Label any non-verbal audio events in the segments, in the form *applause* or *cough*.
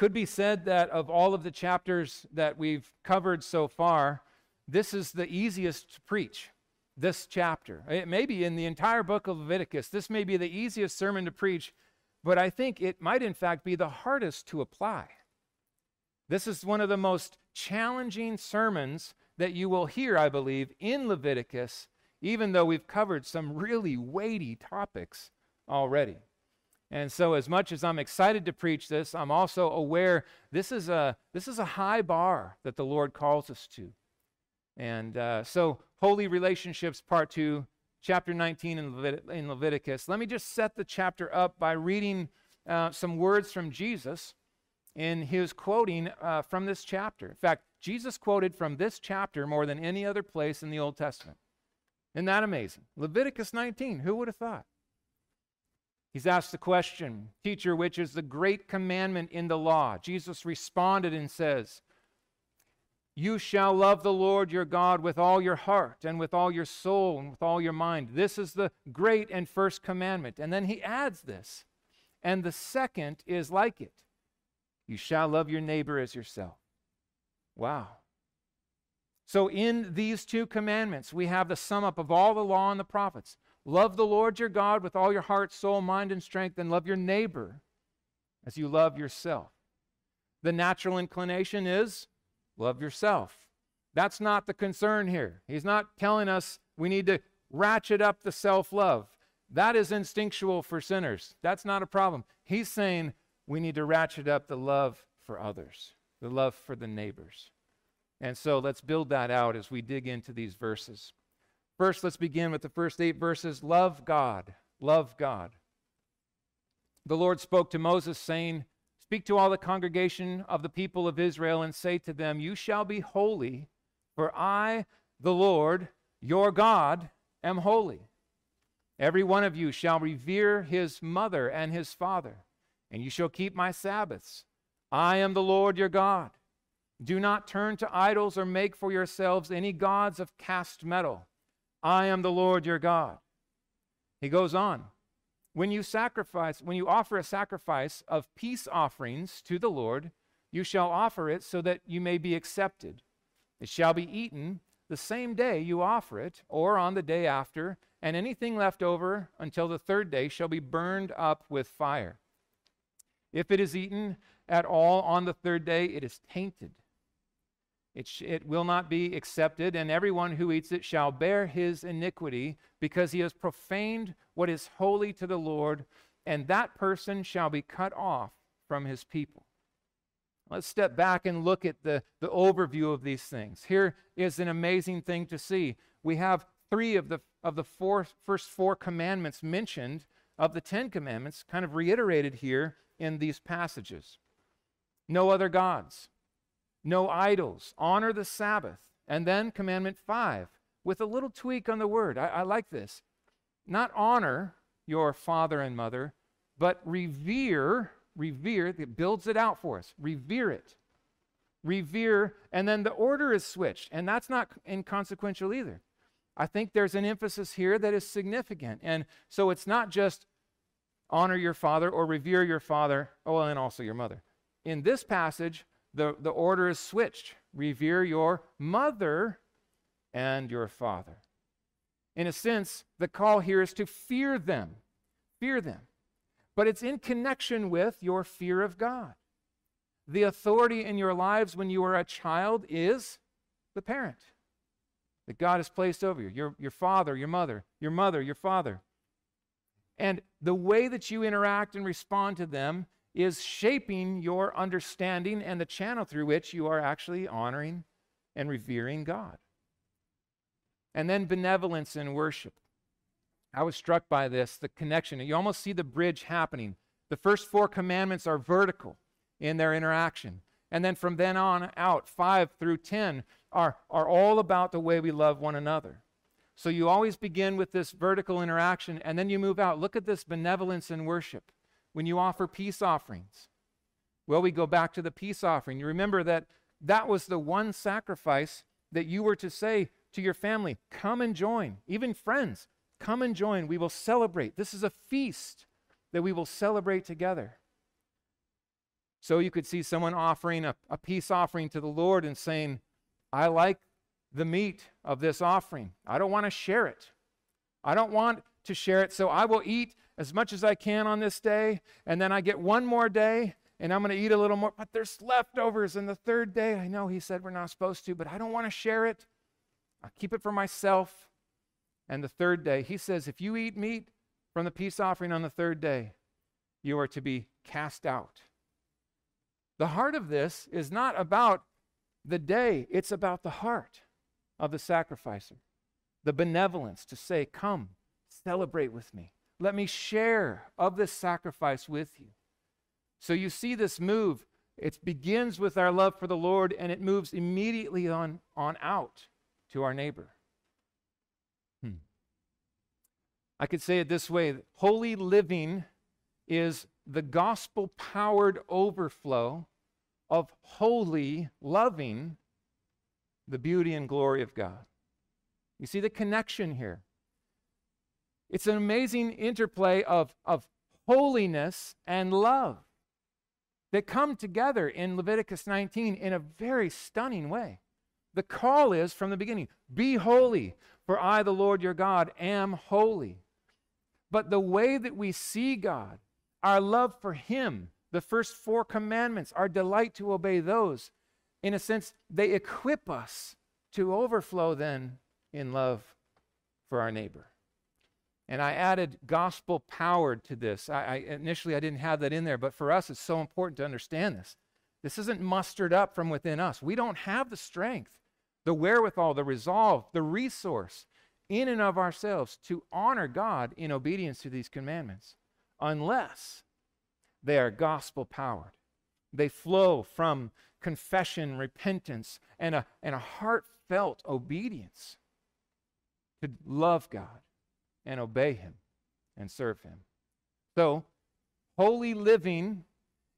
could be said that of all of the chapters that we've covered so far, this is the easiest to preach. This chapter. It may be in the entire book of Leviticus. This may be the easiest sermon to preach, but I think it might, in fact, be the hardest to apply. This is one of the most challenging sermons that you will hear, I believe, in Leviticus, even though we've covered some really weighty topics already. And so, as much as I'm excited to preach this, I'm also aware this is a, this is a high bar that the Lord calls us to. And uh, so, Holy Relationships, Part 2, chapter 19 in, Levit- in Leviticus. Let me just set the chapter up by reading uh, some words from Jesus in his quoting uh, from this chapter. In fact, Jesus quoted from this chapter more than any other place in the Old Testament. Isn't that amazing? Leviticus 19, who would have thought? He's asked the question, Teacher, which is the great commandment in the law? Jesus responded and says, You shall love the Lord your God with all your heart and with all your soul and with all your mind. This is the great and first commandment. And then he adds this, and the second is like it You shall love your neighbor as yourself. Wow. So, in these two commandments, we have the sum up of all the law and the prophets. Love the Lord your God with all your heart, soul, mind, and strength, and love your neighbor as you love yourself. The natural inclination is love yourself. That's not the concern here. He's not telling us we need to ratchet up the self love. That is instinctual for sinners. That's not a problem. He's saying we need to ratchet up the love for others, the love for the neighbors. And so let's build that out as we dig into these verses. First, let's begin with the first eight verses. Love God. Love God. The Lord spoke to Moses, saying, Speak to all the congregation of the people of Israel and say to them, You shall be holy, for I, the Lord, your God, am holy. Every one of you shall revere his mother and his father, and you shall keep my Sabbaths. I am the Lord your God. Do not turn to idols or make for yourselves any gods of cast metal. I am the Lord your God. He goes on. When you sacrifice, when you offer a sacrifice of peace offerings to the Lord, you shall offer it so that you may be accepted. It shall be eaten the same day you offer it, or on the day after, and anything left over until the third day shall be burned up with fire. If it is eaten at all on the third day, it is tainted it, sh- it will not be accepted, and everyone who eats it shall bear his iniquity, because he has profaned what is holy to the Lord, and that person shall be cut off from his people. Let's step back and look at the, the overview of these things. Here is an amazing thing to see. We have three of the, of the four, first four commandments mentioned of the Ten Commandments, kind of reiterated here in these passages. No other gods no idols, honor the Sabbath. And then commandment five, with a little tweak on the word. I, I like this. Not honor your father and mother, but revere, revere, it builds it out for us. Revere it. Revere, and then the order is switched, and that's not inconsequential either. I think there's an emphasis here that is significant. And so it's not just honor your father or revere your father, oh, and also your mother. In this passage, the, the order is switched. Revere your mother and your father. In a sense, the call here is to fear them. Fear them. But it's in connection with your fear of God. The authority in your lives when you are a child is the parent that God has placed over you your, your father, your mother, your mother, your father. And the way that you interact and respond to them is shaping your understanding and the channel through which you are actually honoring and revering God. And then benevolence in worship. I was struck by this, the connection. You almost see the bridge happening. The first four commandments are vertical in their interaction. And then from then on out, five through 10 are, are all about the way we love one another. So you always begin with this vertical interaction and then you move out. Look at this benevolence in worship when you offer peace offerings? Well, we go back to the peace offering. You remember that that was the one sacrifice that you were to say to your family, come and join, even friends, come and join. We will celebrate. This is a feast that we will celebrate together. So you could see someone offering a, a peace offering to the Lord and saying, I like the meat of this offering. I don't want to share it. I don't want to share it, so I will eat as much as I can on this day, and then I get one more day, and I'm going to eat a little more, but there's leftovers. And the third day, I know he said we're not supposed to, but I don't want to share it. I'll keep it for myself. And the third day, he says, if you eat meat from the peace offering on the third day, you are to be cast out. The heart of this is not about the day, it's about the heart of the sacrificer. The benevolence to say, Come, celebrate with me. Let me share of this sacrifice with you. So you see this move. It begins with our love for the Lord and it moves immediately on, on out to our neighbor. Hmm. I could say it this way holy living is the gospel powered overflow of holy loving the beauty and glory of God. You see the connection here. It's an amazing interplay of, of holiness and love that come together in Leviticus 19 in a very stunning way. The call is from the beginning be holy, for I, the Lord your God, am holy. But the way that we see God, our love for Him, the first four commandments, our delight to obey those, in a sense, they equip us to overflow then in love for our neighbor. And I added gospel powered to this. I, I, initially I didn't have that in there, but for us it's so important to understand this. This isn't mustered up from within us. We don't have the strength, the wherewithal, the resolve, the resource in and of ourselves to honor God in obedience to these commandments unless they are gospel powered. They flow from confession, repentance, and a, and a heartfelt obedience to love God and obey Him and serve Him. So, holy living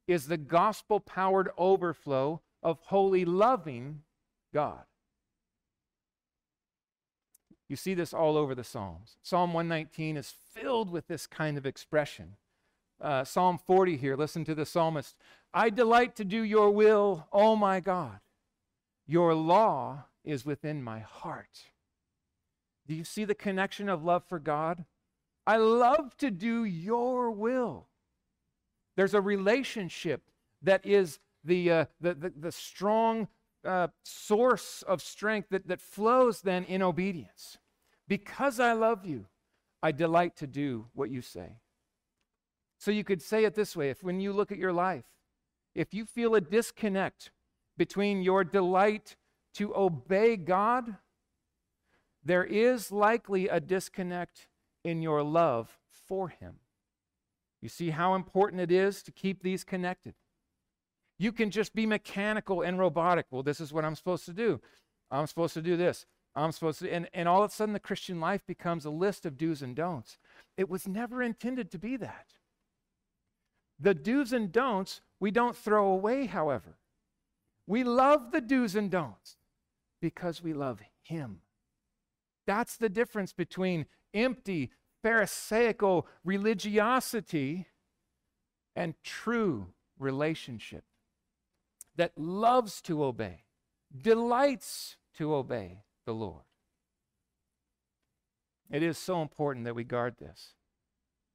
is the gospel powered overflow of holy loving God. You see this all over the Psalms. Psalm 119 is filled with this kind of expression. Uh, Psalm 40 here, listen to the psalmist. I delight to do your will, O my God. Your law is within my heart. Do you see the connection of love for God? I love to do your will. There's a relationship that is the, uh, the, the, the, strong uh, source of strength that, that flows then in obedience. Because I love you, I delight to do what you say. So you could say it this way if when you look at your life, if you feel a disconnect between your delight to obey God there is likely a disconnect in your love for Him. You see how important it is to keep these connected. You can just be mechanical and robotic. Well, this is what I'm supposed to do. I'm supposed to do this. I'm supposed to, and, and all of a sudden the Christian life becomes a list of do's and don'ts. It was never intended to be that. The do's and don'ts we don't throw away, however. We love the do's and don'ts because we love Him. That's the difference between empty, Pharisaical religiosity and true relationship that loves to obey, delights to obey the Lord. It is so important that we guard this.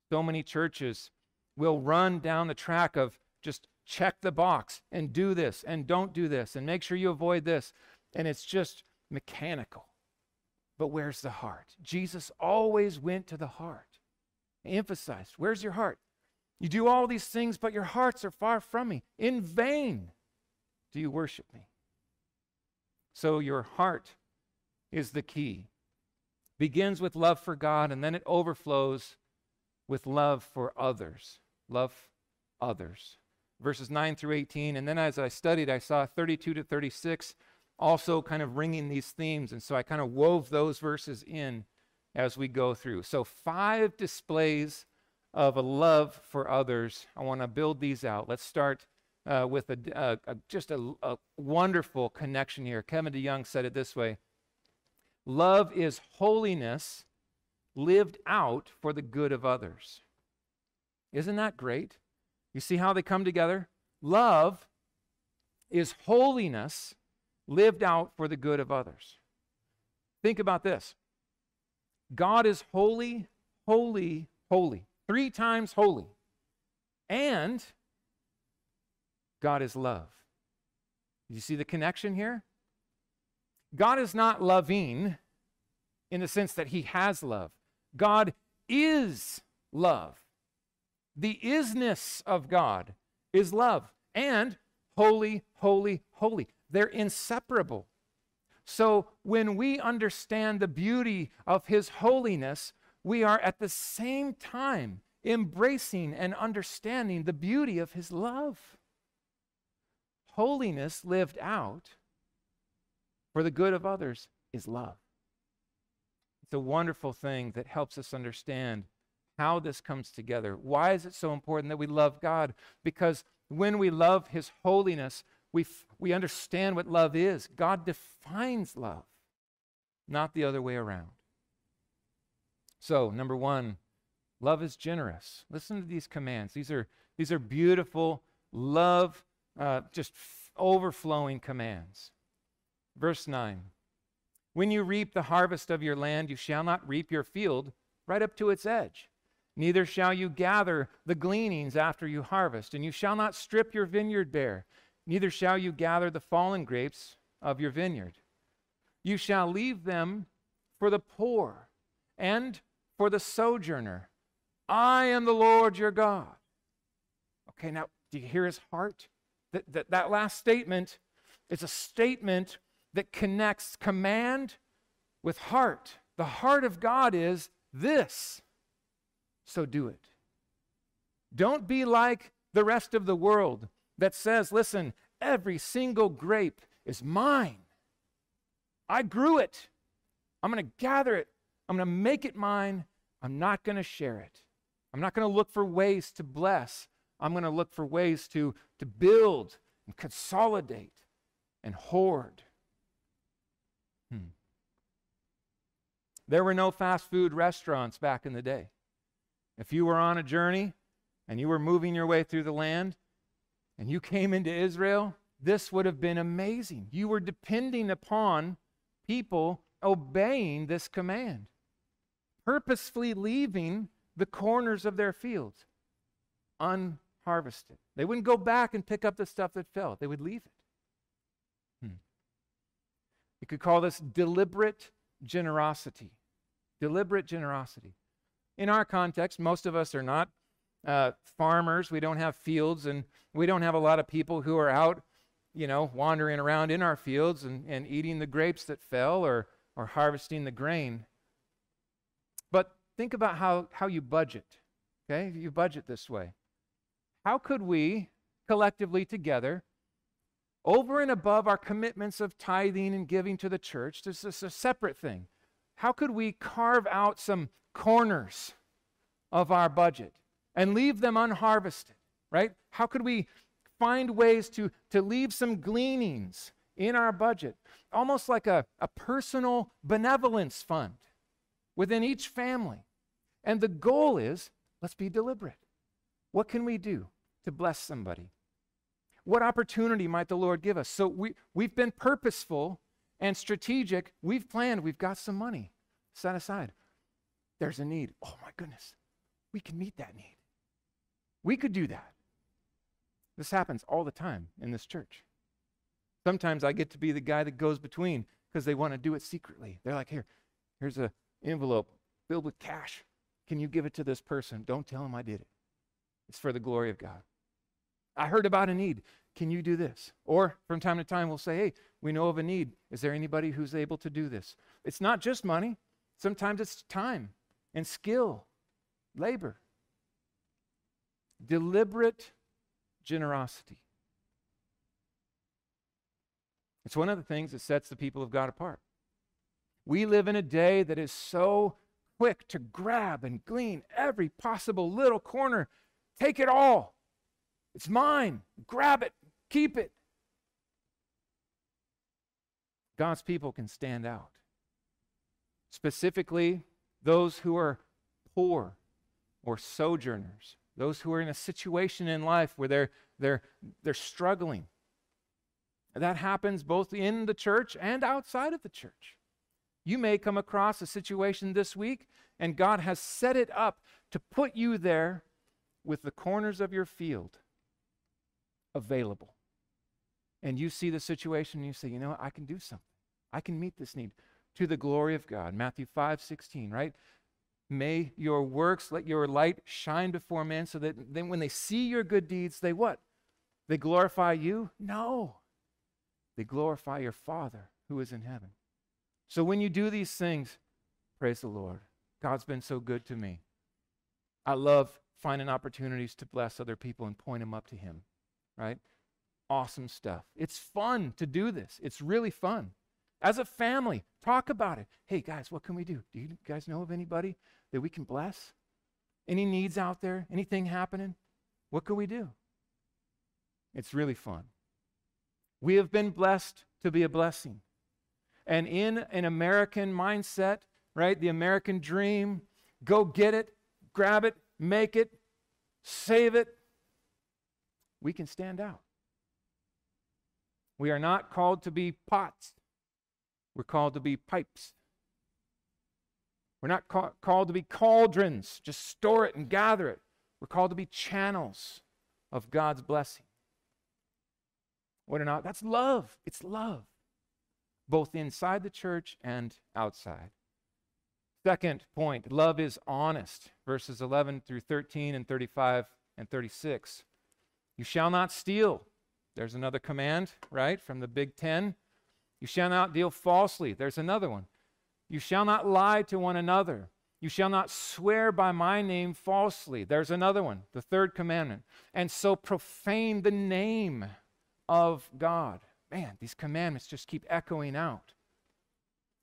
So many churches will run down the track of just check the box and do this and don't do this and make sure you avoid this. And it's just mechanical. But where's the heart? Jesus always went to the heart. He emphasized, where's your heart? You do all these things, but your hearts are far from me. In vain do you worship me. So your heart is the key. Begins with love for God, and then it overflows with love for others. Love others. Verses 9 through 18. And then as I studied, I saw 32 to 36 also kind of ringing these themes. And so I kind of wove those verses in as we go through. So, five displays of a love for others. I want to build these out. Let's start uh, with a, a, a just a, a wonderful connection here. Kevin DeYoung said it this way Love is holiness lived out for the good of others. Isn't that great? You see how they come together? love is holiness lived out for the good of others. Think about this God is holy, holy, holy, three times holy. And God is love. You see the connection here? God is not loving in the sense that he has love. God is love. The isness of God is love. And holy, holy, holy. They're inseparable. So when we understand the beauty of his holiness, we are at the same time embracing and understanding the beauty of his love. Holiness lived out for the good of others is love. It's a wonderful thing that helps us understand how this comes together. Why is it so important that we love God? Because when we love His holiness, we, we understand what love is. God defines love, not the other way around. So, number one, love is generous. Listen to these commands. These are, these are beautiful, love, uh, just f- overflowing commands. Verse 9 When you reap the harvest of your land, you shall not reap your field right up to its edge. Neither shall you gather the gleanings after you harvest, and you shall not strip your vineyard bare, neither shall you gather the fallen grapes of your vineyard. You shall leave them for the poor and for the sojourner. I am the Lord your God. Okay, now, do you hear his heart? That, that, that last statement is a statement that connects command with heart. The heart of God is this so do it. Don't be like the rest of the world that says, listen, every single grape is mine. I grew it. I'm going to gather it. I'm going to make it mine. I'm not going to share it. I'm not going to look for ways to bless. I'm going to look for ways to, to build and consolidate and hoard. Hmm. There were no fast food restaurants back in the day. If you were on a journey and you were moving your way through the land and you came into Israel, this would have been amazing. You were depending upon people obeying this command, purposefully leaving the corners of their fields unharvested. They wouldn't go back and pick up the stuff that fell, they would leave it. Hmm. You could call this deliberate generosity. Deliberate generosity. In our context, most of us are not uh, farmers. We don't have fields, and we don't have a lot of people who are out, you know, wandering around in our fields and, and eating the grapes that fell or, or harvesting the grain. But think about how, how you budget, okay? You budget this way. How could we collectively together, over and above our commitments of tithing and giving to the church, this is a separate thing. How could we carve out some corners of our budget and leave them unharvested, right? How could we find ways to, to leave some gleanings in our budget, almost like a, a personal benevolence fund within each family? And the goal is let's be deliberate. What can we do to bless somebody? What opportunity might the Lord give us? So we, we've been purposeful and strategic. We've planned, we've got some money set aside. There's a need. Oh my goodness, we can meet that need. We could do that. This happens all the time in this church. Sometimes I get to be the guy that goes between because they want to do it secretly. They're like, here, here's an envelope filled with cash. Can you give it to this person? Don't tell them I did it. It's for the glory of God. I heard about a need. Can you do this? Or from time to time, we'll say, hey, we know of a need. Is there anybody who's able to do this? It's not just money, sometimes it's time and skill, labor. Deliberate generosity. It's one of the things that sets the people of God apart. We live in a day that is so quick to grab and glean every possible little corner. Take it all. It's mine. Grab it. Keep it. God's people can stand out. Specifically, those who are poor or sojourners. Those who are in a situation in life where they're, they're, they're struggling. That happens both in the church and outside of the church. You may come across a situation this week, and God has set it up to put you there with the corners of your field available. And you see the situation and you say, you know, I can do something. I can meet this need to the glory of God. Matthew 5 16, right? May your works, let your light shine before men so that then when they see your good deeds, they what? They glorify you? No. They glorify your Father who is in heaven. So when you do these things, praise the Lord. God's been so good to me. I love finding opportunities to bless other people and point them up to Him, right? Awesome stuff. It's fun to do this. It's really fun. As a family, talk about it. Hey, guys, what can we do? Do you guys know of anybody that we can bless? Any needs out there? Anything happening? What can we do? It's really fun. We have been blessed to be a blessing. And in an American mindset, right, the American dream, go get it, grab it, make it, save it, we can stand out. We are not called to be pots. We're called to be pipes. We're not ca- called to be cauldrons, just store it and gather it. We're called to be channels of God's blessing. What or not? That's love. It's love, both inside the church and outside. Second point love is honest. Verses 11 through 13 and 35 and 36. You shall not steal. There's another command, right, from the Big Ten. You shall not deal falsely. There's another one. You shall not lie to one another. You shall not swear by my name falsely. There's another one, the third commandment. And so profane the name of God. Man, these commandments just keep echoing out.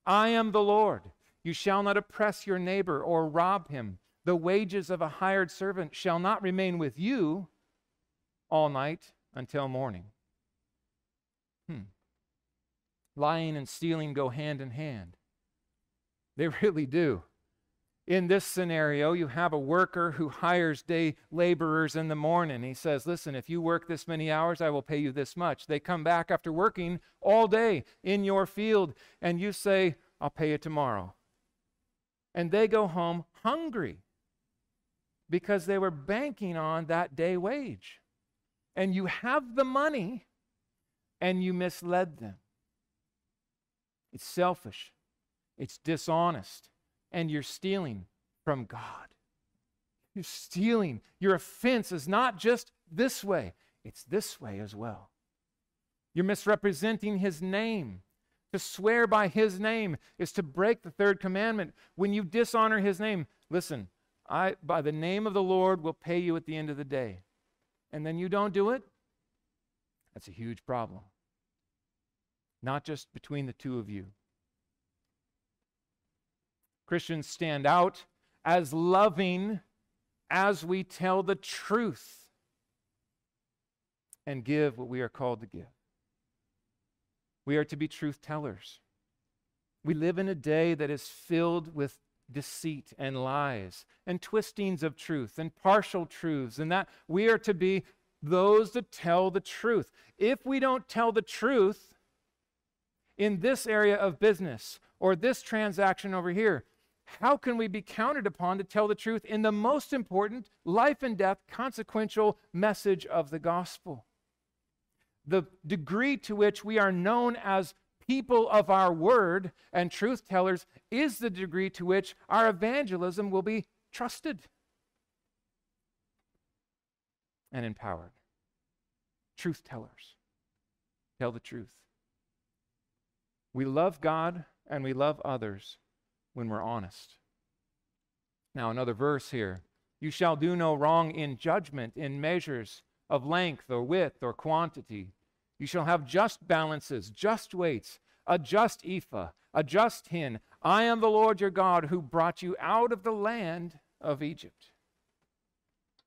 I am the Lord. You shall not oppress your neighbor or rob him. The wages of a hired servant shall not remain with you all night until morning. Hmm. Lying and stealing go hand in hand. They *laughs* really do. In this scenario, you have a worker who hires day laborers in the morning. He says, Listen, if you work this many hours, I will pay you this much. They come back after working all day in your field, and you say, I'll pay you tomorrow. And they go home hungry because they were banking on that day wage. And you have the money, and you misled them. It's selfish, it's dishonest and you're stealing from God. You're stealing. Your offense is not just this way, it's this way as well. You're misrepresenting his name. To swear by his name is to break the third commandment. When you dishonor his name, listen, I by the name of the Lord will pay you at the end of the day. And then you don't do it, that's a huge problem. Not just between the two of you. Christians stand out as loving as we tell the truth and give what we are called to give. We are to be truth tellers. We live in a day that is filled with deceit and lies and twistings of truth and partial truths, and that we are to be those that tell the truth. If we don't tell the truth in this area of business or this transaction over here, how can we be counted upon to tell the truth in the most important life and death consequential message of the gospel? The degree to which we are known as people of our word and truth tellers is the degree to which our evangelism will be trusted and empowered. Truth tellers tell the truth. We love God and we love others when we're honest. Now, another verse here. You shall do no wrong in judgment, in measures of length or width or quantity. You shall have just balances, just weights, a just ephah, a just hin. I am the Lord your God who brought you out of the land of Egypt.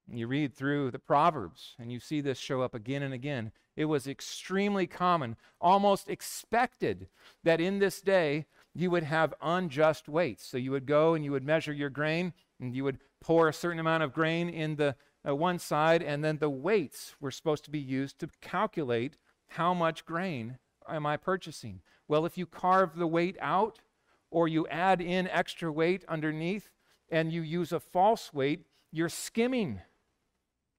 You read through the Proverbs and you see this show up again and again. It was extremely common, almost expected, that in this day you would have unjust weights. So you would go and you would measure your grain, and you would pour a certain amount of grain in the uh, one side, and then the weights were supposed to be used to calculate how much grain am I purchasing. Well, if you carve the weight out or you add in extra weight underneath and you use a false weight, you're skimming.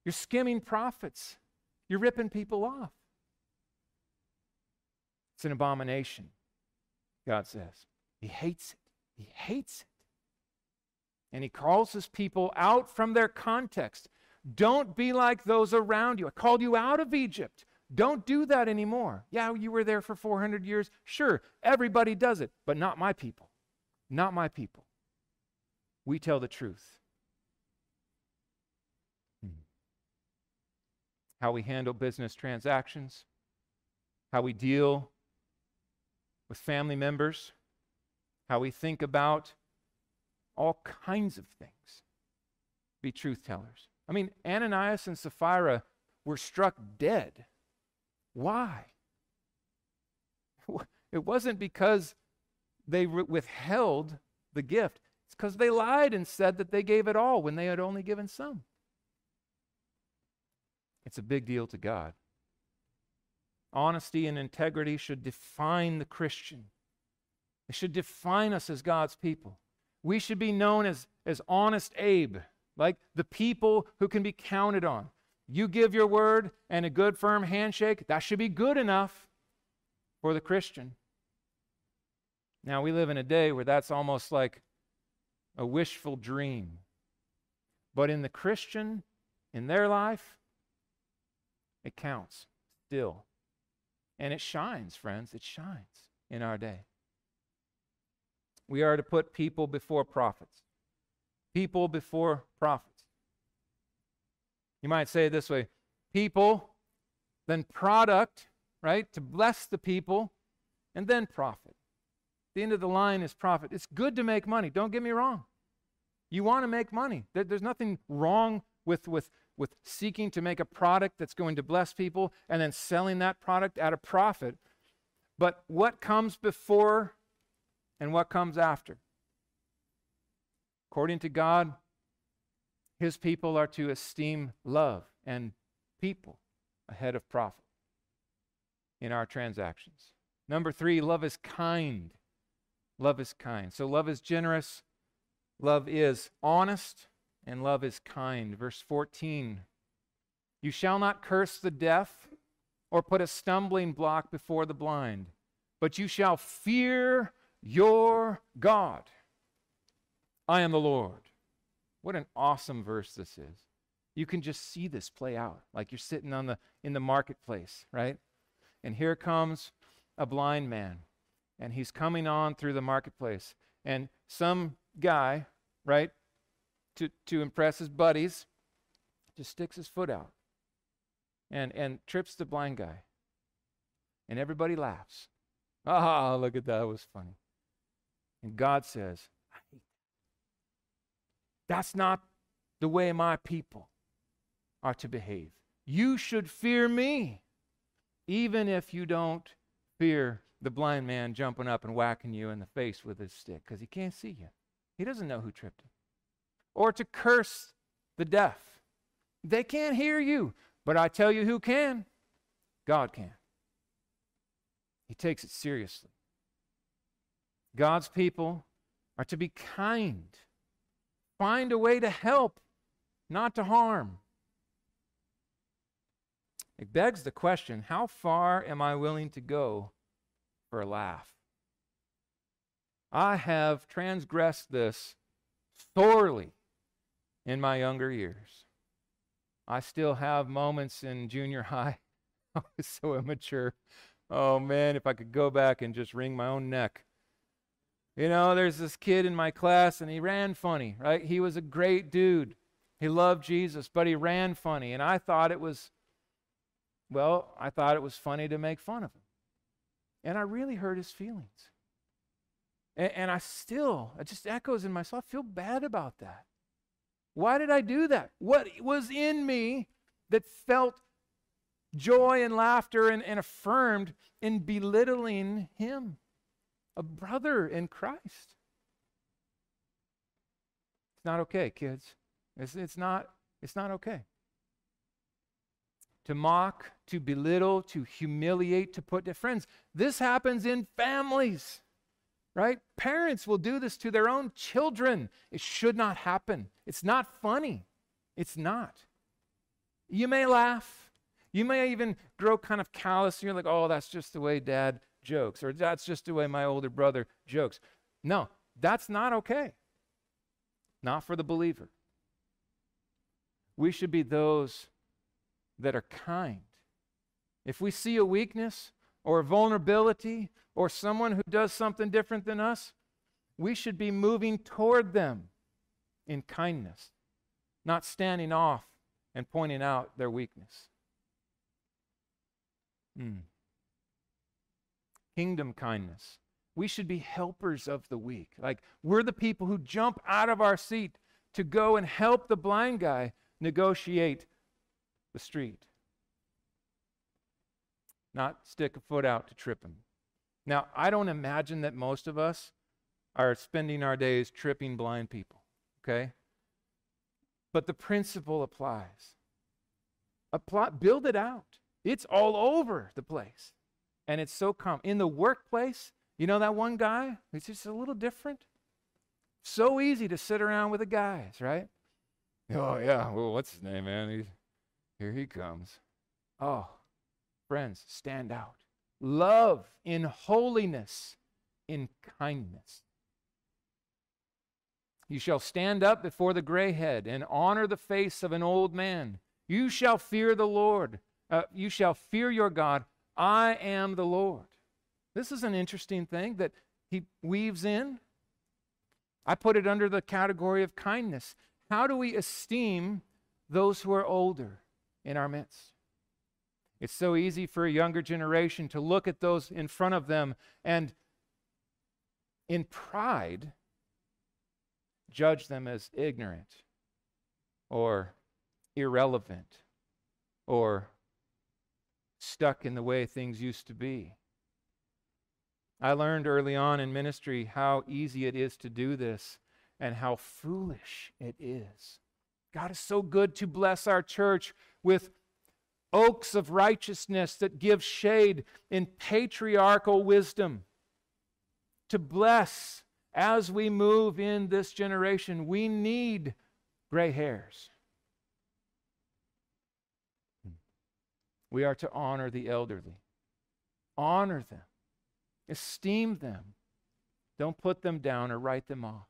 You're skimming profits. You're ripping people off. It's an abomination, God says. He hates it. He hates it. And he calls his people out from their context. Don't be like those around you. I called you out of Egypt. Don't do that anymore. Yeah, you were there for 400 years. Sure, everybody does it, but not my people. Not my people. We tell the truth. How we handle business transactions, how we deal with family members, how we think about all kinds of things. Be truth tellers. I mean, Ananias and Sapphira were struck dead why? *laughs* It wasn't because they withheld the gift, it's because they lied and said that they gave it all when they had only given some. It's a big deal to God. Honesty and integrity should define the Christian. It should define us as God's people. We should be known as, as honest Abe, like the people who can be counted on. You give your word and a good firm handshake, that should be good enough for the Christian. Now, we live in a day where that's almost like a wishful dream. But in the Christian, in their life, it counts still. And it shines, friends. It shines in our day. We are to put people before profits. People before profits. You might say it this way people, then product, right, to bless the people, and then profit. The end of the line is profit. It's good to make money, don't get me wrong. You want to make money. There's nothing wrong with, with, with seeking to make a product that's going to bless people and then selling that product at a profit. But what comes before and what comes after? According to God, his people are to esteem love and people ahead of profit in our transactions. Number three, love is kind. Love is kind. So love is generous, love is honest, and love is kind. Verse 14 You shall not curse the deaf or put a stumbling block before the blind, but you shall fear your God. I am the Lord. What an awesome verse this is. You can just see this play out like you're sitting on the in the marketplace, right? And here comes a blind man and he's coming on through the marketplace and some guy, right, to to impress his buddies just sticks his foot out and and trips the blind guy. And everybody laughs. *laughs* Ah, look at that, it was funny. And God says, that's not the way my people are to behave. You should fear me, even if you don't fear the blind man jumping up and whacking you in the face with his stick because he can't see you. He doesn't know who tripped him. Or to curse the deaf. They can't hear you, but I tell you who can God can. He takes it seriously. God's people are to be kind Find a way to help, not to harm. It begs the question how far am I willing to go for a laugh? I have transgressed this sorely in my younger years. I still have moments in junior *laughs* high. I was so immature. Oh man, if I could go back and just wring my own neck you know, there's this kid in my class and he ran funny, right? He was a great dude. He loved Jesus, but he ran funny. And I thought it was, well, I thought it was funny to make fun of him. And I really hurt his feelings. And, and I still, it just echoes in myself, I feel bad about that. Why did I do that? What was in me that felt joy and laughter and, and affirmed in belittling him? a brother in Christ. It's not okay, kids. It's, it's not It's not okay. To mock, to belittle, to humiliate, to put to friends. This happens in families, right? Parents will do this to their own children. It should not happen. It's not funny. It's not. You may laugh. You may even grow kind of callous. You're like, oh, that's just the way dad jokes, or that's just the way my older brother jokes. No, that's not okay. Not for the believer. We should be those that are kind. If we see a weakness or vulnerability or someone who does something different than us, we should be moving toward them in kindness, not standing off and pointing out their weakness. Mm. Kingdom kindness. We should be helpers of the weak. Like we're the people who jump out of our seat to go and help the blind guy negotiate the street, not stick a foot out to trip him. Now, I don't imagine that most of us are spending our days tripping blind people, okay? But the principle applies. Apply, build it out. It's all over the place. And it's so common. In the workplace, you know that one guy? He's just a little different. So easy to sit around with the guys, right? Oh, yeah. Well, what's his name, man? He's, here he comes. Oh, friends, stand out. Love in holiness, in kindness. You shall stand up before the gray head and honor the face of an old man. You shall fear the Lord. Uh, you shall fear your God. I am the Lord. This is an interesting thing that he weaves in. I put it under the category of kindness. How do we esteem those who are older in our midst? It's so easy for a younger generation to look at those in front of them and, in pride, judge them as ignorant or irrelevant or stuck in the way things used to be. I learned early on in ministry how easy it is to do this and how foolish it is. God is so good to bless our church with oaks of righteousness that give shade in patriarchal wisdom. To bless as we move in this generation, we need gray hairs. We are to honor the elderly, honor them, esteem them. Don't put them down or write them off.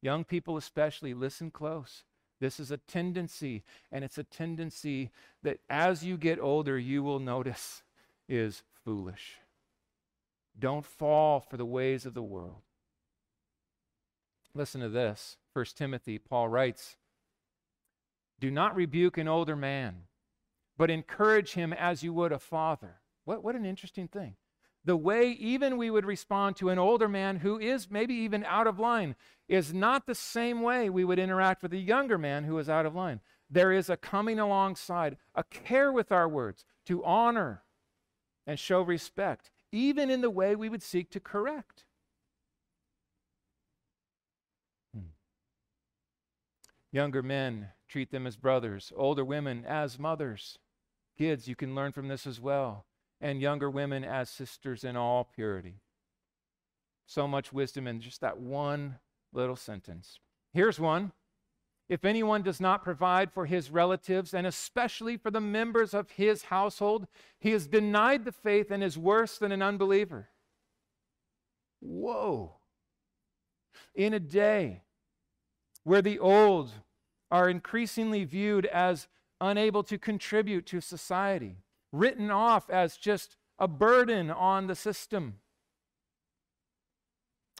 Young people, especially, listen close. This is a tendency, and it's a tendency that as you get older, you will notice is foolish. Don't fall for the ways of the world. Listen to this. 1 Timothy, Paul writes Do not rebuke an older man, but encourage him as you would a father. What, what an interesting thing the way even we would respond to an older man who is maybe even out of line is not the same way we would interact with a younger man who is out of line. There is a coming alongside, a care with our words to honor and show respect, even in the way we would seek to correct. Hmm. Younger men treat them as brothers, older women as mothers. Kids, you can learn from this as well and younger women as sisters in all purity. So much wisdom in just that one little sentence. Here's one. If anyone does not provide for his relatives, and especially for the members of his household, he has denied the faith and is worse than an unbeliever. Whoa. In a day where the old are increasingly viewed as unable to contribute to society, written off as just a burden on the system,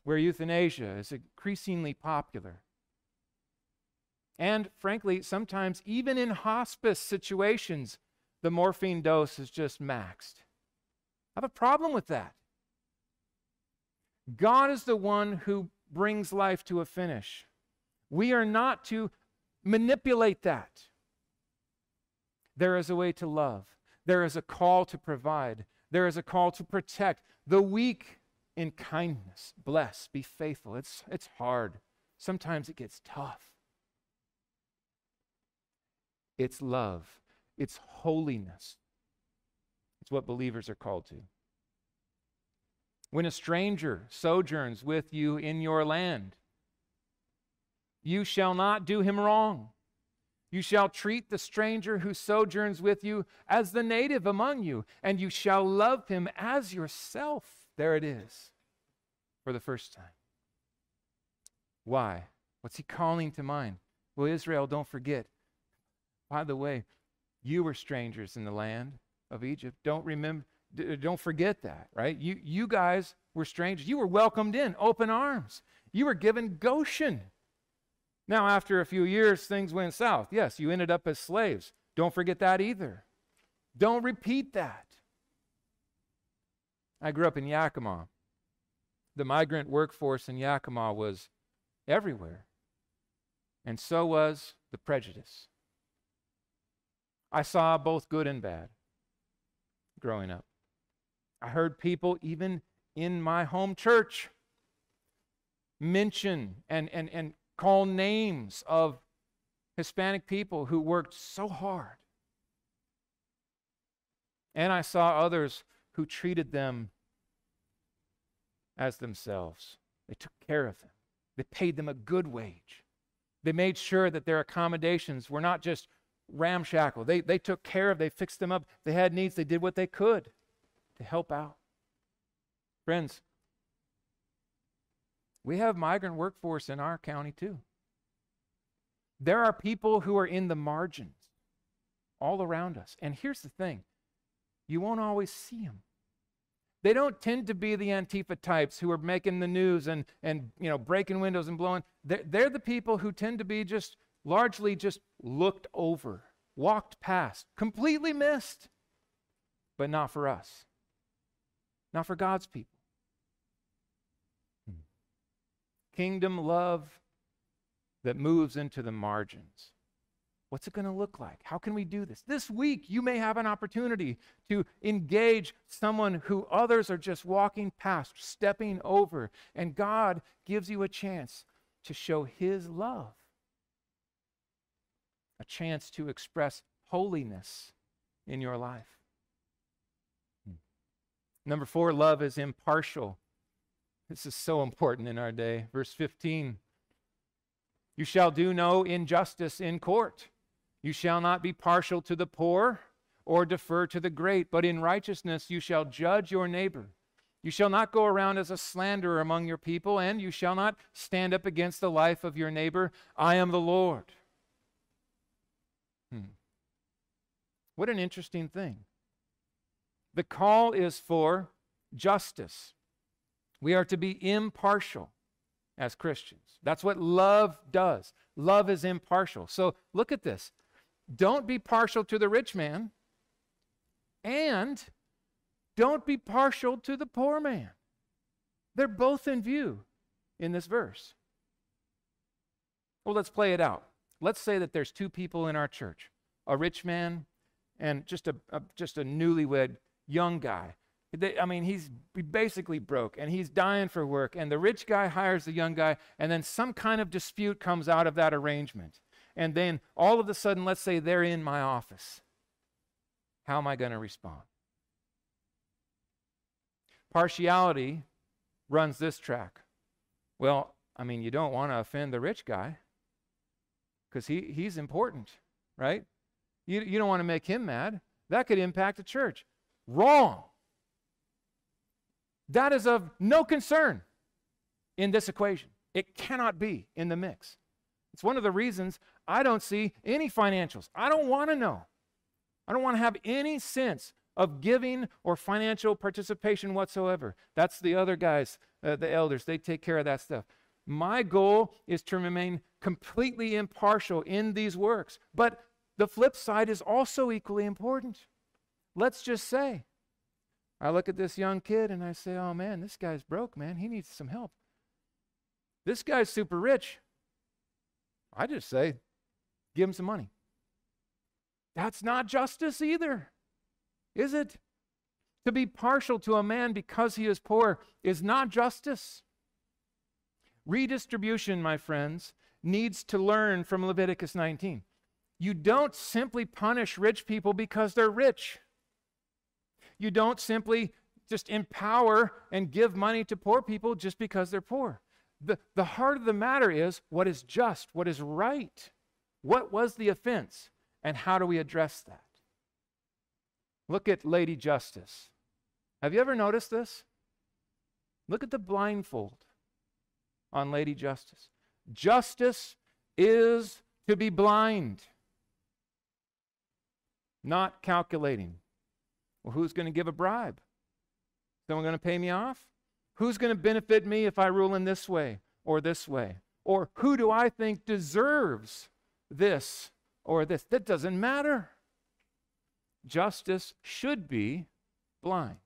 where euthanasia is increasingly popular. And frankly, sometimes even in hospice situations, the morphine dose is just maxed. I have a problem with that. God is the one who brings life to a finish. We are not to manipulate that. There is a way to love. There is a call to provide, there is a call to protect the weak in kindness. Bless, be faithful. It's, it's hard. Sometimes it gets tough. it's love, it's holiness. It's what believers are called to. When a stranger sojourns with you in your land, you shall not do him wrong. You shall treat the stranger who sojourns with you as the native among you, and you shall love him as yourself. There it is for the first time. Why? What's he calling to mind? Well, Israel, don't forget. By the way, you were strangers in the land of Egypt. Don't remember uh, don't forget that, right? You you guys were strangers. You were welcomed in, open arms. You were given Goshen. Now, after a few years, things went south. Yes, you ended up as slaves. Don't forget that either. Don't repeat that. I grew up in Yakima. The migrant workforce in Yakima was everywhere, and so was the prejudice. I saw both good and bad growing up. I heard people, even in my home church, mention and, and, and call names of Hispanic people who worked so hard. And I saw others who treated them as themselves. They took care of them, they paid them a good wage. They made sure that their accommodations were not just ramshackle. They, they took care of, they fixed them up. They had needs, they did what they could to help out. Friends, we have migrant workforce in our county too. There are people who are in the margins all around us. And here's the thing you won't always see them. They don't tend to be the Antifa types who are making the news and, and you know, breaking windows and blowing. They're, they're the people who tend to be just largely just looked over, walked past, completely missed, but not for us, not for God's people. Kingdom love that moves into the margins. What's it going to look like? How can we do this? This week, you may have an opportunity to engage someone who others are just walking past, stepping over, and God gives you a chance to show His love, a chance to express holiness in your life. Hmm. Number four, love is impartial. This is so important in our day. Verse 15 You shall do no injustice in court. You shall not be partial to the poor or defer to the great, but in righteousness you shall judge your neighbor. You shall not go around as a slanderer among your people, and you shall not stand up against the life of your neighbor. I am the Lord. Hmm. What an interesting thing. The call is for justice. We are to be impartial as Christians. That's what love does. Love is impartial. So look at this. Don't be partial to the rich man, and don't be partial to the poor man. They're both in view in this verse. Well, let's play it out. Let's say that there's two people in our church a rich man and just a, a just a newlywed young guy they, I mean, he's basically broke and he's dying for work. And the rich guy hires the young guy, and then some kind of dispute comes out of that arrangement. And then all of a sudden, let's say they're in my office. How am I going to respond? Partiality runs this track. Well, I mean, you don't want to offend the rich guy because he, he's important, right? You, you don't want to make him mad. That could impact the church. Wrong. That is of no concern in this equation. It cannot be in the mix. It's one of the reasons I don't see any financials. I don't want to know. I don't want to have any sense of giving or financial participation whatsoever. That's the other guys, uh, the elders. They take care of that stuff. My goal is to remain completely impartial in these works. But the flip side is also equally important. Let's just say I look at this young kid and I say, oh man, this guy's broke, man. He needs some help. This guy's super rich. I just say, give him some money. That's not justice either, is it? To be partial to a man because he is poor is not justice. Redistribution, my friends, needs to learn from Leviticus 19. You don't simply punish rich people because they're rich. You don't simply just empower and give money to poor people just because they're poor. The, the heart of the matter is what is just, what is right. What was the offense, and how do we address that? Look at Lady Justice. Have you ever noticed this? Look at the blindfold on Lady Justice. Justice is to be blind, not calculating. Well, who's going to give a bribe? Someone going to pay me off? Who's going to benefit me if I rule in this way or this way? Or who do I think deserves this or this? That doesn't matter. Justice should be blind.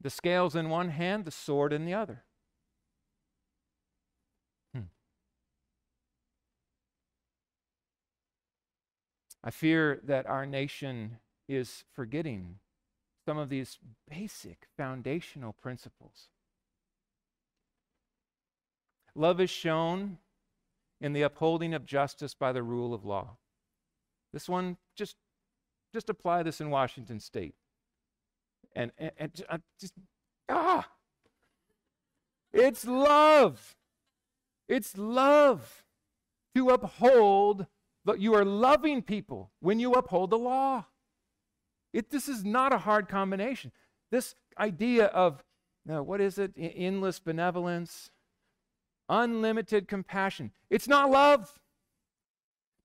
The scales in one hand, the sword in the other. Hmm. I fear that our nation is forgetting some of these basic foundational principles. Love is shown in the upholding of justice by the rule of law. This one, just, just apply this in Washington state. And, and, and uh, just, ah, it's love. It's love to uphold, but you are loving people when you uphold the law. It, this is not a hard combination. This idea of, uh, what is it? Endless benevolence, unlimited compassion. It's not love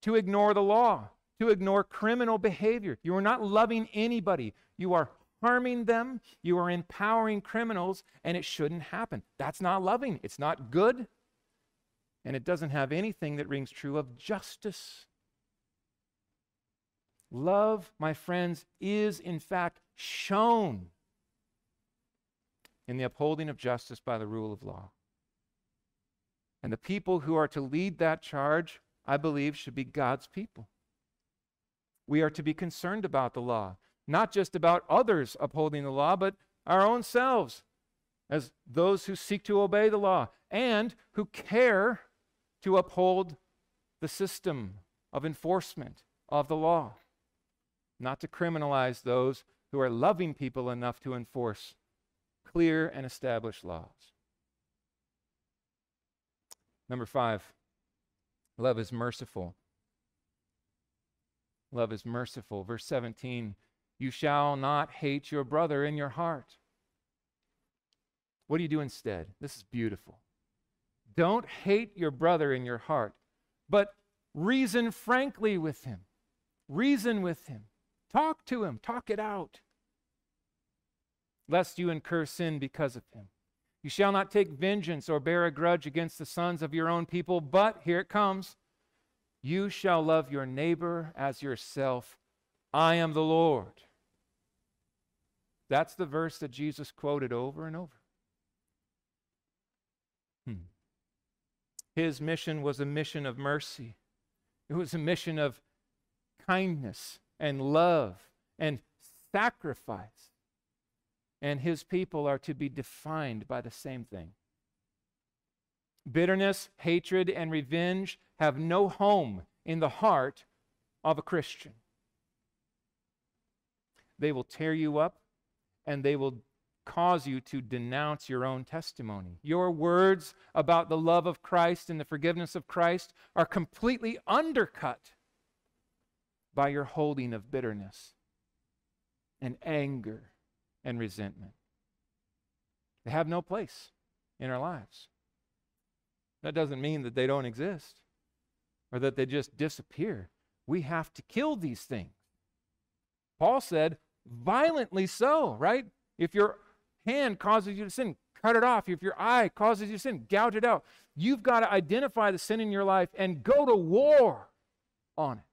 to ignore the law, to ignore criminal behavior. You are not loving anybody. You are harming them. You are empowering criminals, and it shouldn't happen. That's not loving. It's not good. And it doesn't have anything that rings true of justice. Love, my friends, is in fact shown in the upholding of justice by the rule of law. And the people who are to lead that charge, I believe, should be God's people. We are to be concerned about the law, not just about others upholding the law, but our own selves as those who seek to obey the law and who care to uphold the system of enforcement of the law not to criminalize those who are loving people enough to enforce clear and established laws. Number five, love is merciful. Love is merciful. Verse 17, you shall not hate your brother in your heart. What do you do instead? This is beautiful. Don't hate your brother in your heart, but reason frankly with him. Reason with him. Talk to him, talk it out, lest you incur sin because of him. You shall not take vengeance or bear a grudge against the sons of your own people, but here it comes you shall love your neighbor as yourself. I am the Lord. That's the verse that Jesus quoted over and over. Hmm. His mission was a mission of mercy, it was a mission of kindness and love and sacrifice. And his people are to be defined by the same thing. Bitterness, hatred, and revenge have no home in the heart of a Christian. They will tear you up and they will cause you to denounce your own testimony. Your words about the love of Christ and the forgiveness of Christ are completely undercut by your holding of bitterness and anger and resentment. They have no place in our lives. That doesn't mean that they don't exist or that they just disappear. We have to kill these things. Paul said, violently so, right? If your hand causes you to sin, cut it off. If your eye causes you to sin, gouge it out. You've got to identify the sin in your life and go to war on it.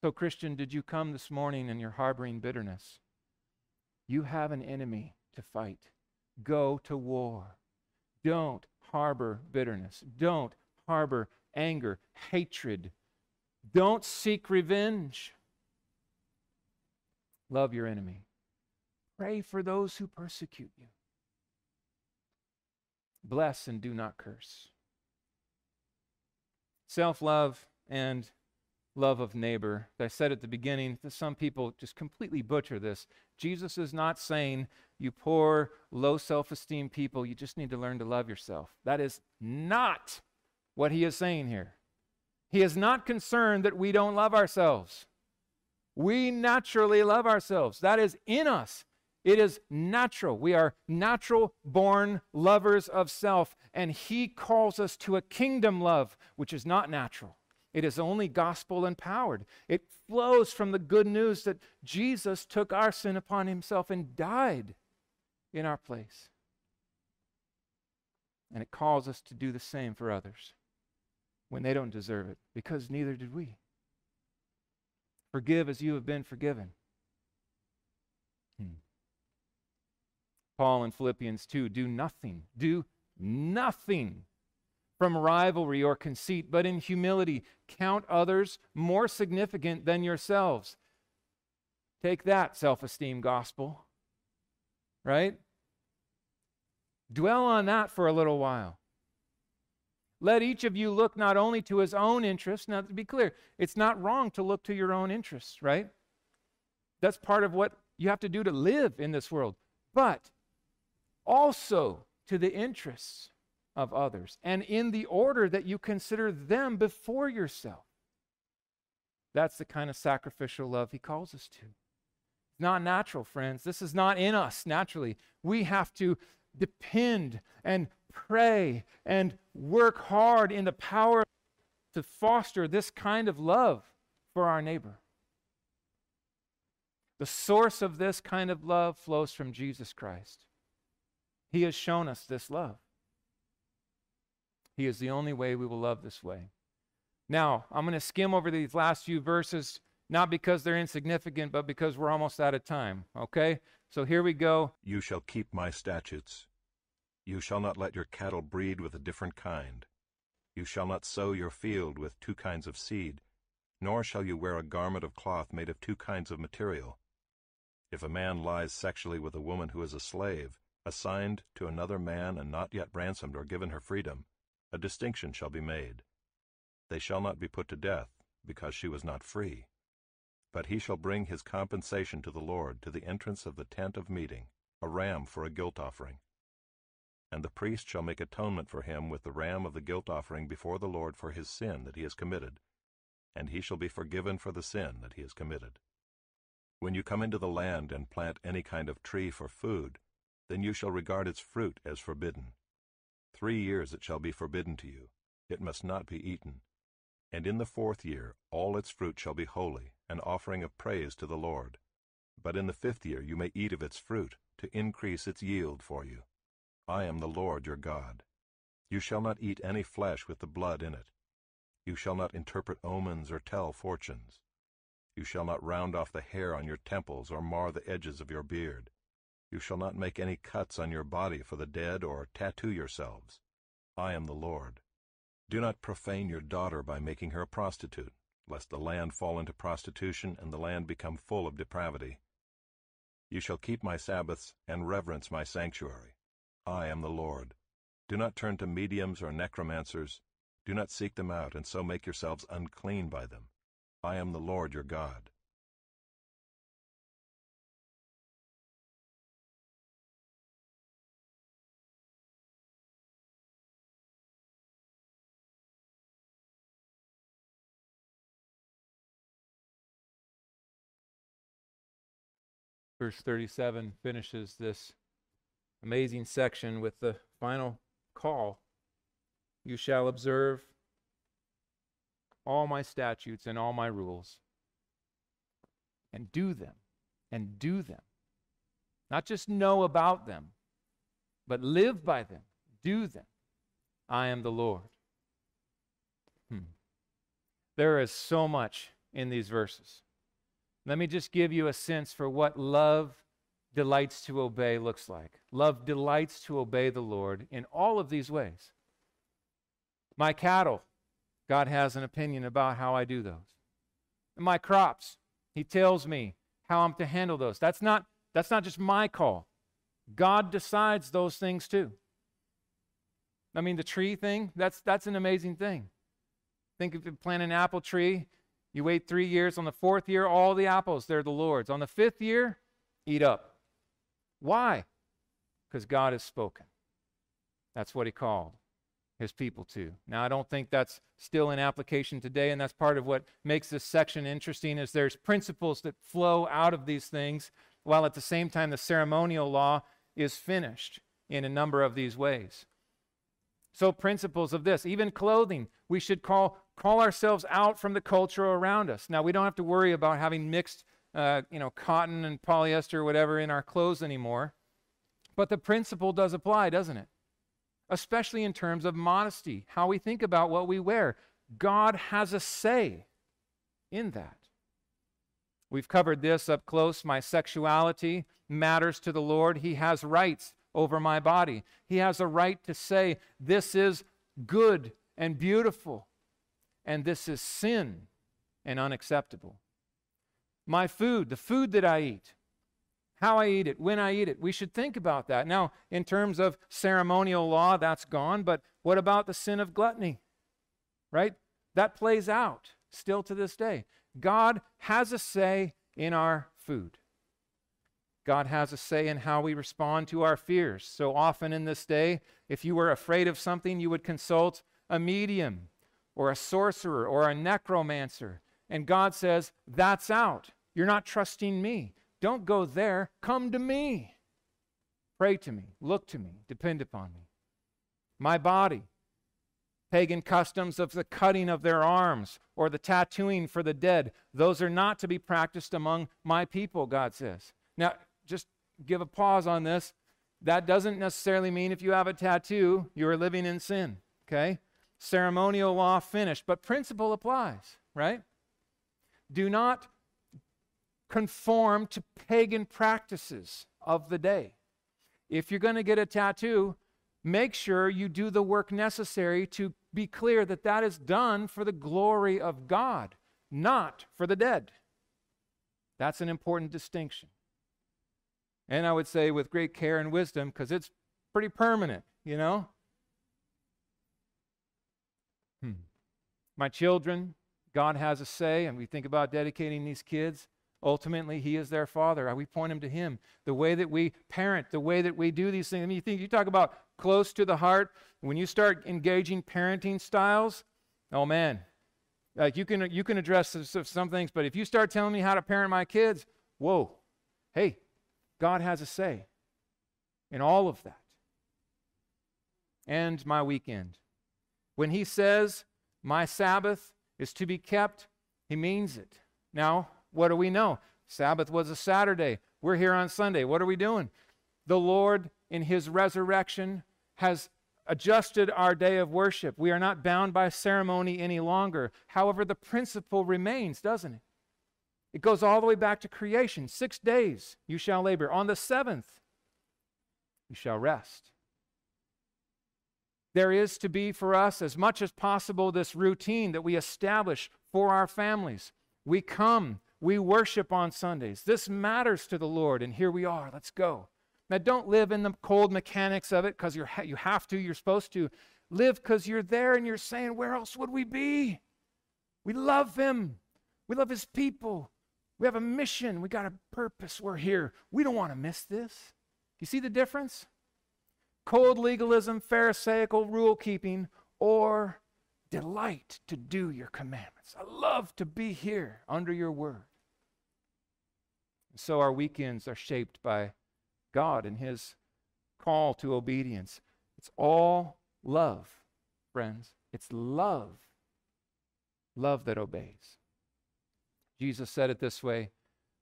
So, Christian, did you come this morning and you're harboring bitterness? You have an enemy to fight. Go to war. Don't harbor bitterness. Don't harbor anger, hatred. Don't seek revenge. Love your enemy. Pray for those who persecute you. Bless and do not curse. Self love and love of neighbor. I said at the beginning, that some people just completely butcher this. Jesus is not saying, you poor, low self esteem people, you just need to learn to love yourself. That is not what he is saying here. He is not concerned that we don't love ourselves. We naturally love ourselves. That is in us. It is natural. We are natural born lovers of self, and He calls us to a kingdom love, which is not natural. It is only gospel empowered. It flows from the good news that Jesus took our sin upon Himself and died in our place. And it calls us to do the same for others when they don't deserve it, because neither did we. Forgive as you have been forgiven. Hmm. Paul in Philippians 2 do nothing, do nothing from rivalry or conceit, but in humility count others more significant than yourselves. Take that, self esteem gospel, right? Dwell on that for a little while. Let each of you look not only to his own interests, now to be clear, it's not wrong to look to your own interests, right? That's part of what you have to do to live in this world. But also to the interests of others, and in the order that you consider them before yourself. That's the kind of sacrificial love he calls us to. It's not natural, friends. This is not in us naturally. We have to depend and pray and work hard in the power to foster this kind of love for our neighbor. The source of this kind of love flows from Jesus Christ. He has shown us this love. He is the only way we will love this way. Now, I'm going to skim over these last few verses, not because they're insignificant, but because we're almost out of time. Okay? So here we go. You shall keep my statutes. You shall not let your cattle breed with a different kind. You shall not sow your field with two kinds of seed, nor shall you wear a garment of cloth made of two kinds of material. If a man lies sexually with a woman who is a slave, assigned to another man and not yet ransomed or given her freedom, a distinction shall be made. They shall not be put to death, because she was not free. But he shall bring his compensation to the Lord to the entrance of the tent of meeting, a ram for a guilt offering. And the priest shall make atonement for him with the ram of the guilt offering before the Lord for his sin that he has committed, and he shall be forgiven for the sin that he has committed. When you come into the land and plant any kind of tree for food, then you shall regard its fruit as forbidden. Three years it shall be forbidden to you, it must not be eaten. And in the fourth year all its fruit shall be holy, an offering of praise to the Lord. But in the fifth year you may eat of its fruit, to increase its yield for you. I am the Lord your God. You shall not eat any flesh with the blood in it. You shall not interpret omens or tell fortunes. You shall not round off the hair on your temples or mar the edges of your beard. You shall not make any cuts on your body for the dead or tattoo yourselves. I am the Lord. Do not profane your daughter by making her a prostitute, lest the land fall into prostitution and the land become full of depravity. You shall keep my Sabbaths and reverence my sanctuary. I am the Lord. Do not turn to mediums or necromancers. Do not seek them out and so make yourselves unclean by them. I am the Lord your God. Verse 37 finishes this amazing section with the final call You shall observe all my statutes and all my rules and do them, and do them. Not just know about them, but live by them, do them. I am the Lord. Hmm. There is so much in these verses. Let me just give you a sense for what love delights to obey looks like. Love delights to obey the Lord in all of these ways. My cattle, God has an opinion about how I do those. my crops, He tells me how I'm to handle those. That's not, that's not just my call. God decides those things too. I mean, the tree thing, that's, that's an amazing thing. Think if you plant an apple tree, you wait three years. On the fourth year, all the apples, they're the Lord's. On the fifth year, eat up. Why? Because God has spoken. That's what he called his people to. Now, I don't think that's still in application today, and that's part of what makes this section interesting is there's principles that flow out of these things, while at the same time the ceremonial law is finished in a number of these ways. So, principles of this, even clothing, we should call, call ourselves out from the culture around us. Now, we don't have to worry about having mixed, uh, you know, cotton and polyester or whatever in our clothes anymore. But the principle does apply, doesn't it? Especially in terms of modesty, how we think about what we wear. God has a say in that. We've covered this up close. My sexuality matters to the Lord. He has rights over my body. He has a right to say, This is good and beautiful, and this is sin and unacceptable. My food, the food that I eat, how I eat it, when I eat it, we should think about that. Now, in terms of ceremonial law, that's gone, but what about the sin of gluttony? Right? That plays out still to this day. God has a say in our food. God has a say in how we respond to our fears. So often in this day, if you were afraid of something, you would consult a medium or a sorcerer or a necromancer. And God says, That's out. You're not trusting me. Don't go there. Come to me. Pray to me. Look to me. Depend upon me. My body. Pagan customs of the cutting of their arms or the tattooing for the dead, those are not to be practiced among my people, God says. Now, just give a pause on this. That doesn't necessarily mean if you have a tattoo, you are living in sin, okay? Ceremonial law finished, but principle applies, right? Do not conform to pagan practices of the day. If you're going to get a tattoo, make sure you do the work necessary to be clear that that is done for the glory of God, not for the dead. That's an important distinction. And I would say with great care and wisdom because it's pretty permanent, you know? My children, God has a say, and we think about dedicating these kids. Ultimately, He is their Father. We point them to Him. The way that we parent, the way that we do these things. I mean, you think you talk about close to the heart. When you start engaging parenting styles, oh man, like you can you can address some, some things, but if you start telling me how to parent my kids, whoa, hey, God has a say in all of that. And my weekend. When he says, My Sabbath is to be kept, he means it. Now, what do we know? Sabbath was a Saturday. We're here on Sunday. What are we doing? The Lord, in his resurrection, has adjusted our day of worship. We are not bound by ceremony any longer. However, the principle remains, doesn't it? It goes all the way back to creation. Six days you shall labor. On the seventh, you shall rest. There is to be for us, as much as possible, this routine that we establish for our families. We come, we worship on Sundays. This matters to the Lord, and here we are. Let's go. Now, don't live in the cold mechanics of it because you have to, you're supposed to. Live because you're there and you're saying, Where else would we be? We love Him, we love His people. We have a mission. We got a purpose. We're here. We don't want to miss this. You see the difference? Cold legalism, Pharisaical rule keeping, or delight to do your commandments. I love to be here under your word. So our weekends are shaped by God and His call to obedience. It's all love, friends. It's love. Love that obeys. Jesus said it this way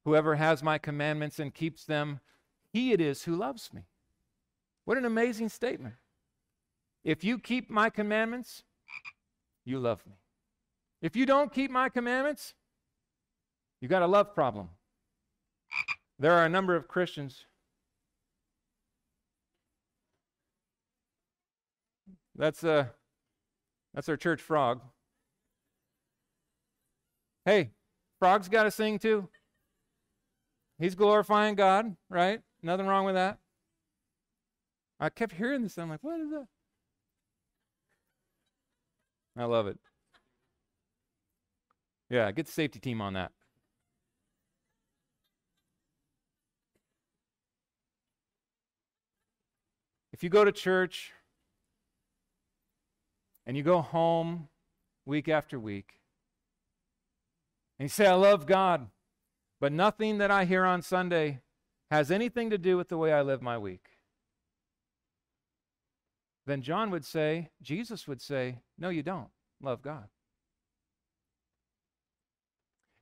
Whoever has my commandments and keeps them, he it is who loves me. What an amazing statement. If you keep my commandments, you love me. If you don't keep my commandments, you got a love problem. There are a number of Christians. That's uh that's our church frog. Hey, Frog's got to sing too. He's glorifying God, right? Nothing wrong with that. I kept hearing this. I'm like, what is that? I love it. Yeah, get the safety team on that. If you go to church and you go home week after week and you say, I love God, but nothing that I hear on Sunday has anything to do with the way I live my week, then John would say, Jesus would say, No, you don't love God.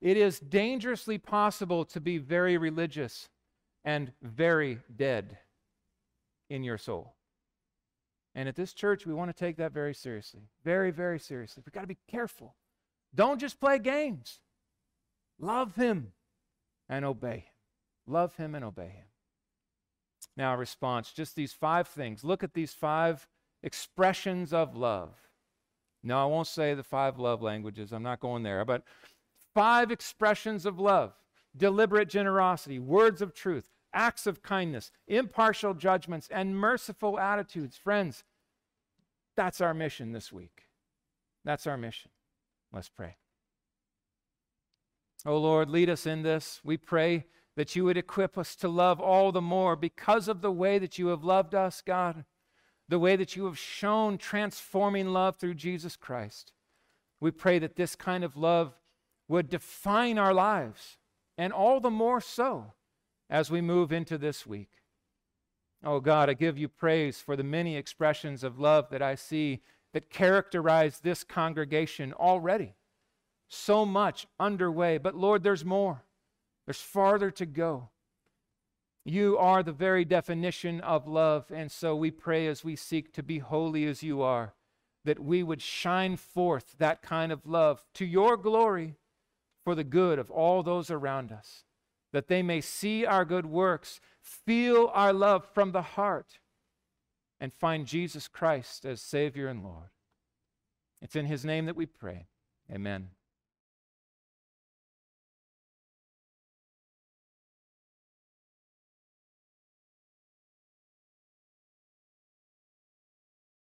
It is dangerously possible to be very religious and very dead in your soul. And at this church, we want to take that very seriously. Very, very seriously. We've got to be careful. Don't just play games. Love Him and obey Him. Love Him and obey Him. Now, response just these five things. Look at these five expressions of love. No, I won't say the five love languages. I'm not going there. But five expressions of love deliberate generosity, words of truth, acts of kindness, impartial judgments, and merciful attitudes. Friends, that's our mission this week. That's our mission. Let's pray. Oh Lord, lead us in this. We pray that you would equip us to love all the more because of the way that you have loved us, God, the way that you have shown transforming love through Jesus Christ. We pray that this kind of love would define our lives, and all the more so as we move into this week. Oh God, I give you praise for the many expressions of love that I see that characterize this congregation already. So much underway, but Lord, there's more. There's farther to go. You are the very definition of love, and so we pray as we seek to be holy as you are, that we would shine forth that kind of love to your glory for the good of all those around us that they may see our good works, feel our love from the heart, and find Jesus Christ as Savior and Lord. It's in His name that we pray. Amen.